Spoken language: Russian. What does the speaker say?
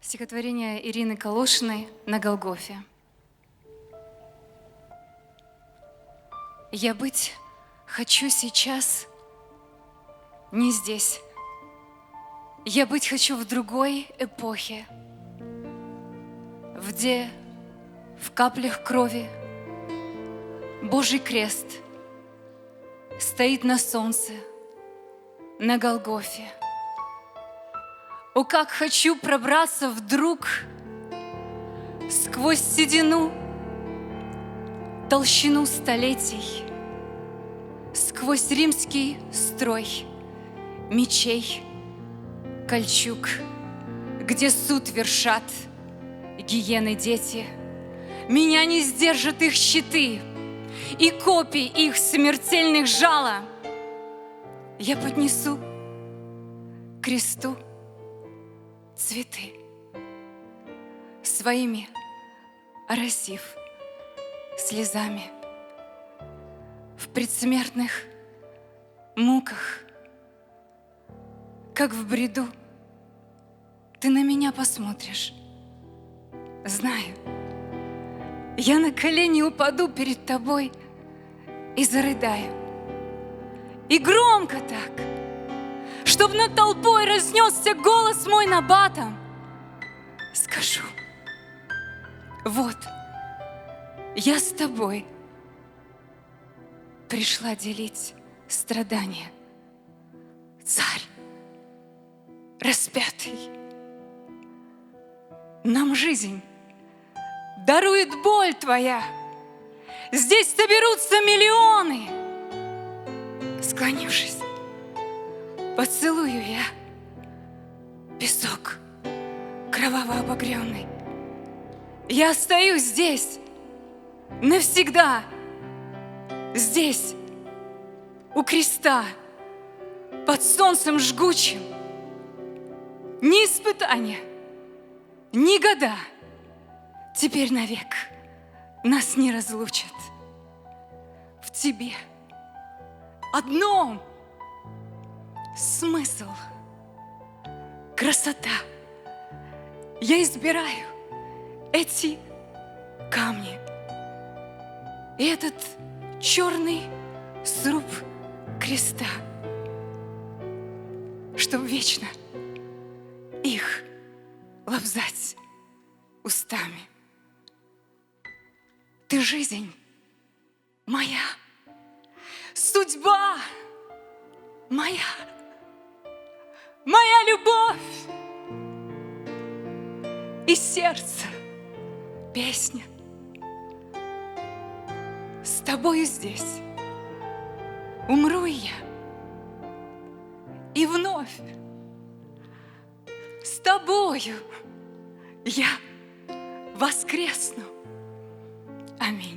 Стихотворение Ирины Калошиной «На Голгофе». Я быть хочу сейчас не здесь. Я быть хочу в другой эпохе, где в каплях крови Божий крест стоит на солнце, на Голгофе. О, как хочу пробраться вдруг сквозь седину, толщину столетий, сквозь римский строй мечей, кольчуг, где суд вершат гиены дети. Меня не сдержат их щиты и копий их смертельных жала. Я поднесу кресту цветы, своими оросив слезами в предсмертных муках, как в бреду, ты на меня посмотришь. Знаю, я на колени упаду перед тобой и зарыдаю. И громко так – Чтоб над толпой разнесся голос мой на батом. Скажу, вот, я с тобой пришла делить страдания. Царь распятый, нам жизнь дарует боль твоя. Здесь соберутся миллионы, склонившись Поцелую я. Песок. Кроваво обогренный. Я остаюсь здесь. Навсегда, здесь, у креста, под солнцем жгучим. Ни испытания, ни года. Теперь навек. Нас не разлучат. В тебе. Одном – смысл, красота. Я избираю эти камни и этот черный сруб креста, чтобы вечно их лобзать устами. Ты жизнь моя, судьба моя моя любовь и сердце песня. С тобою здесь умру я и вновь с тобою я воскресну. Аминь.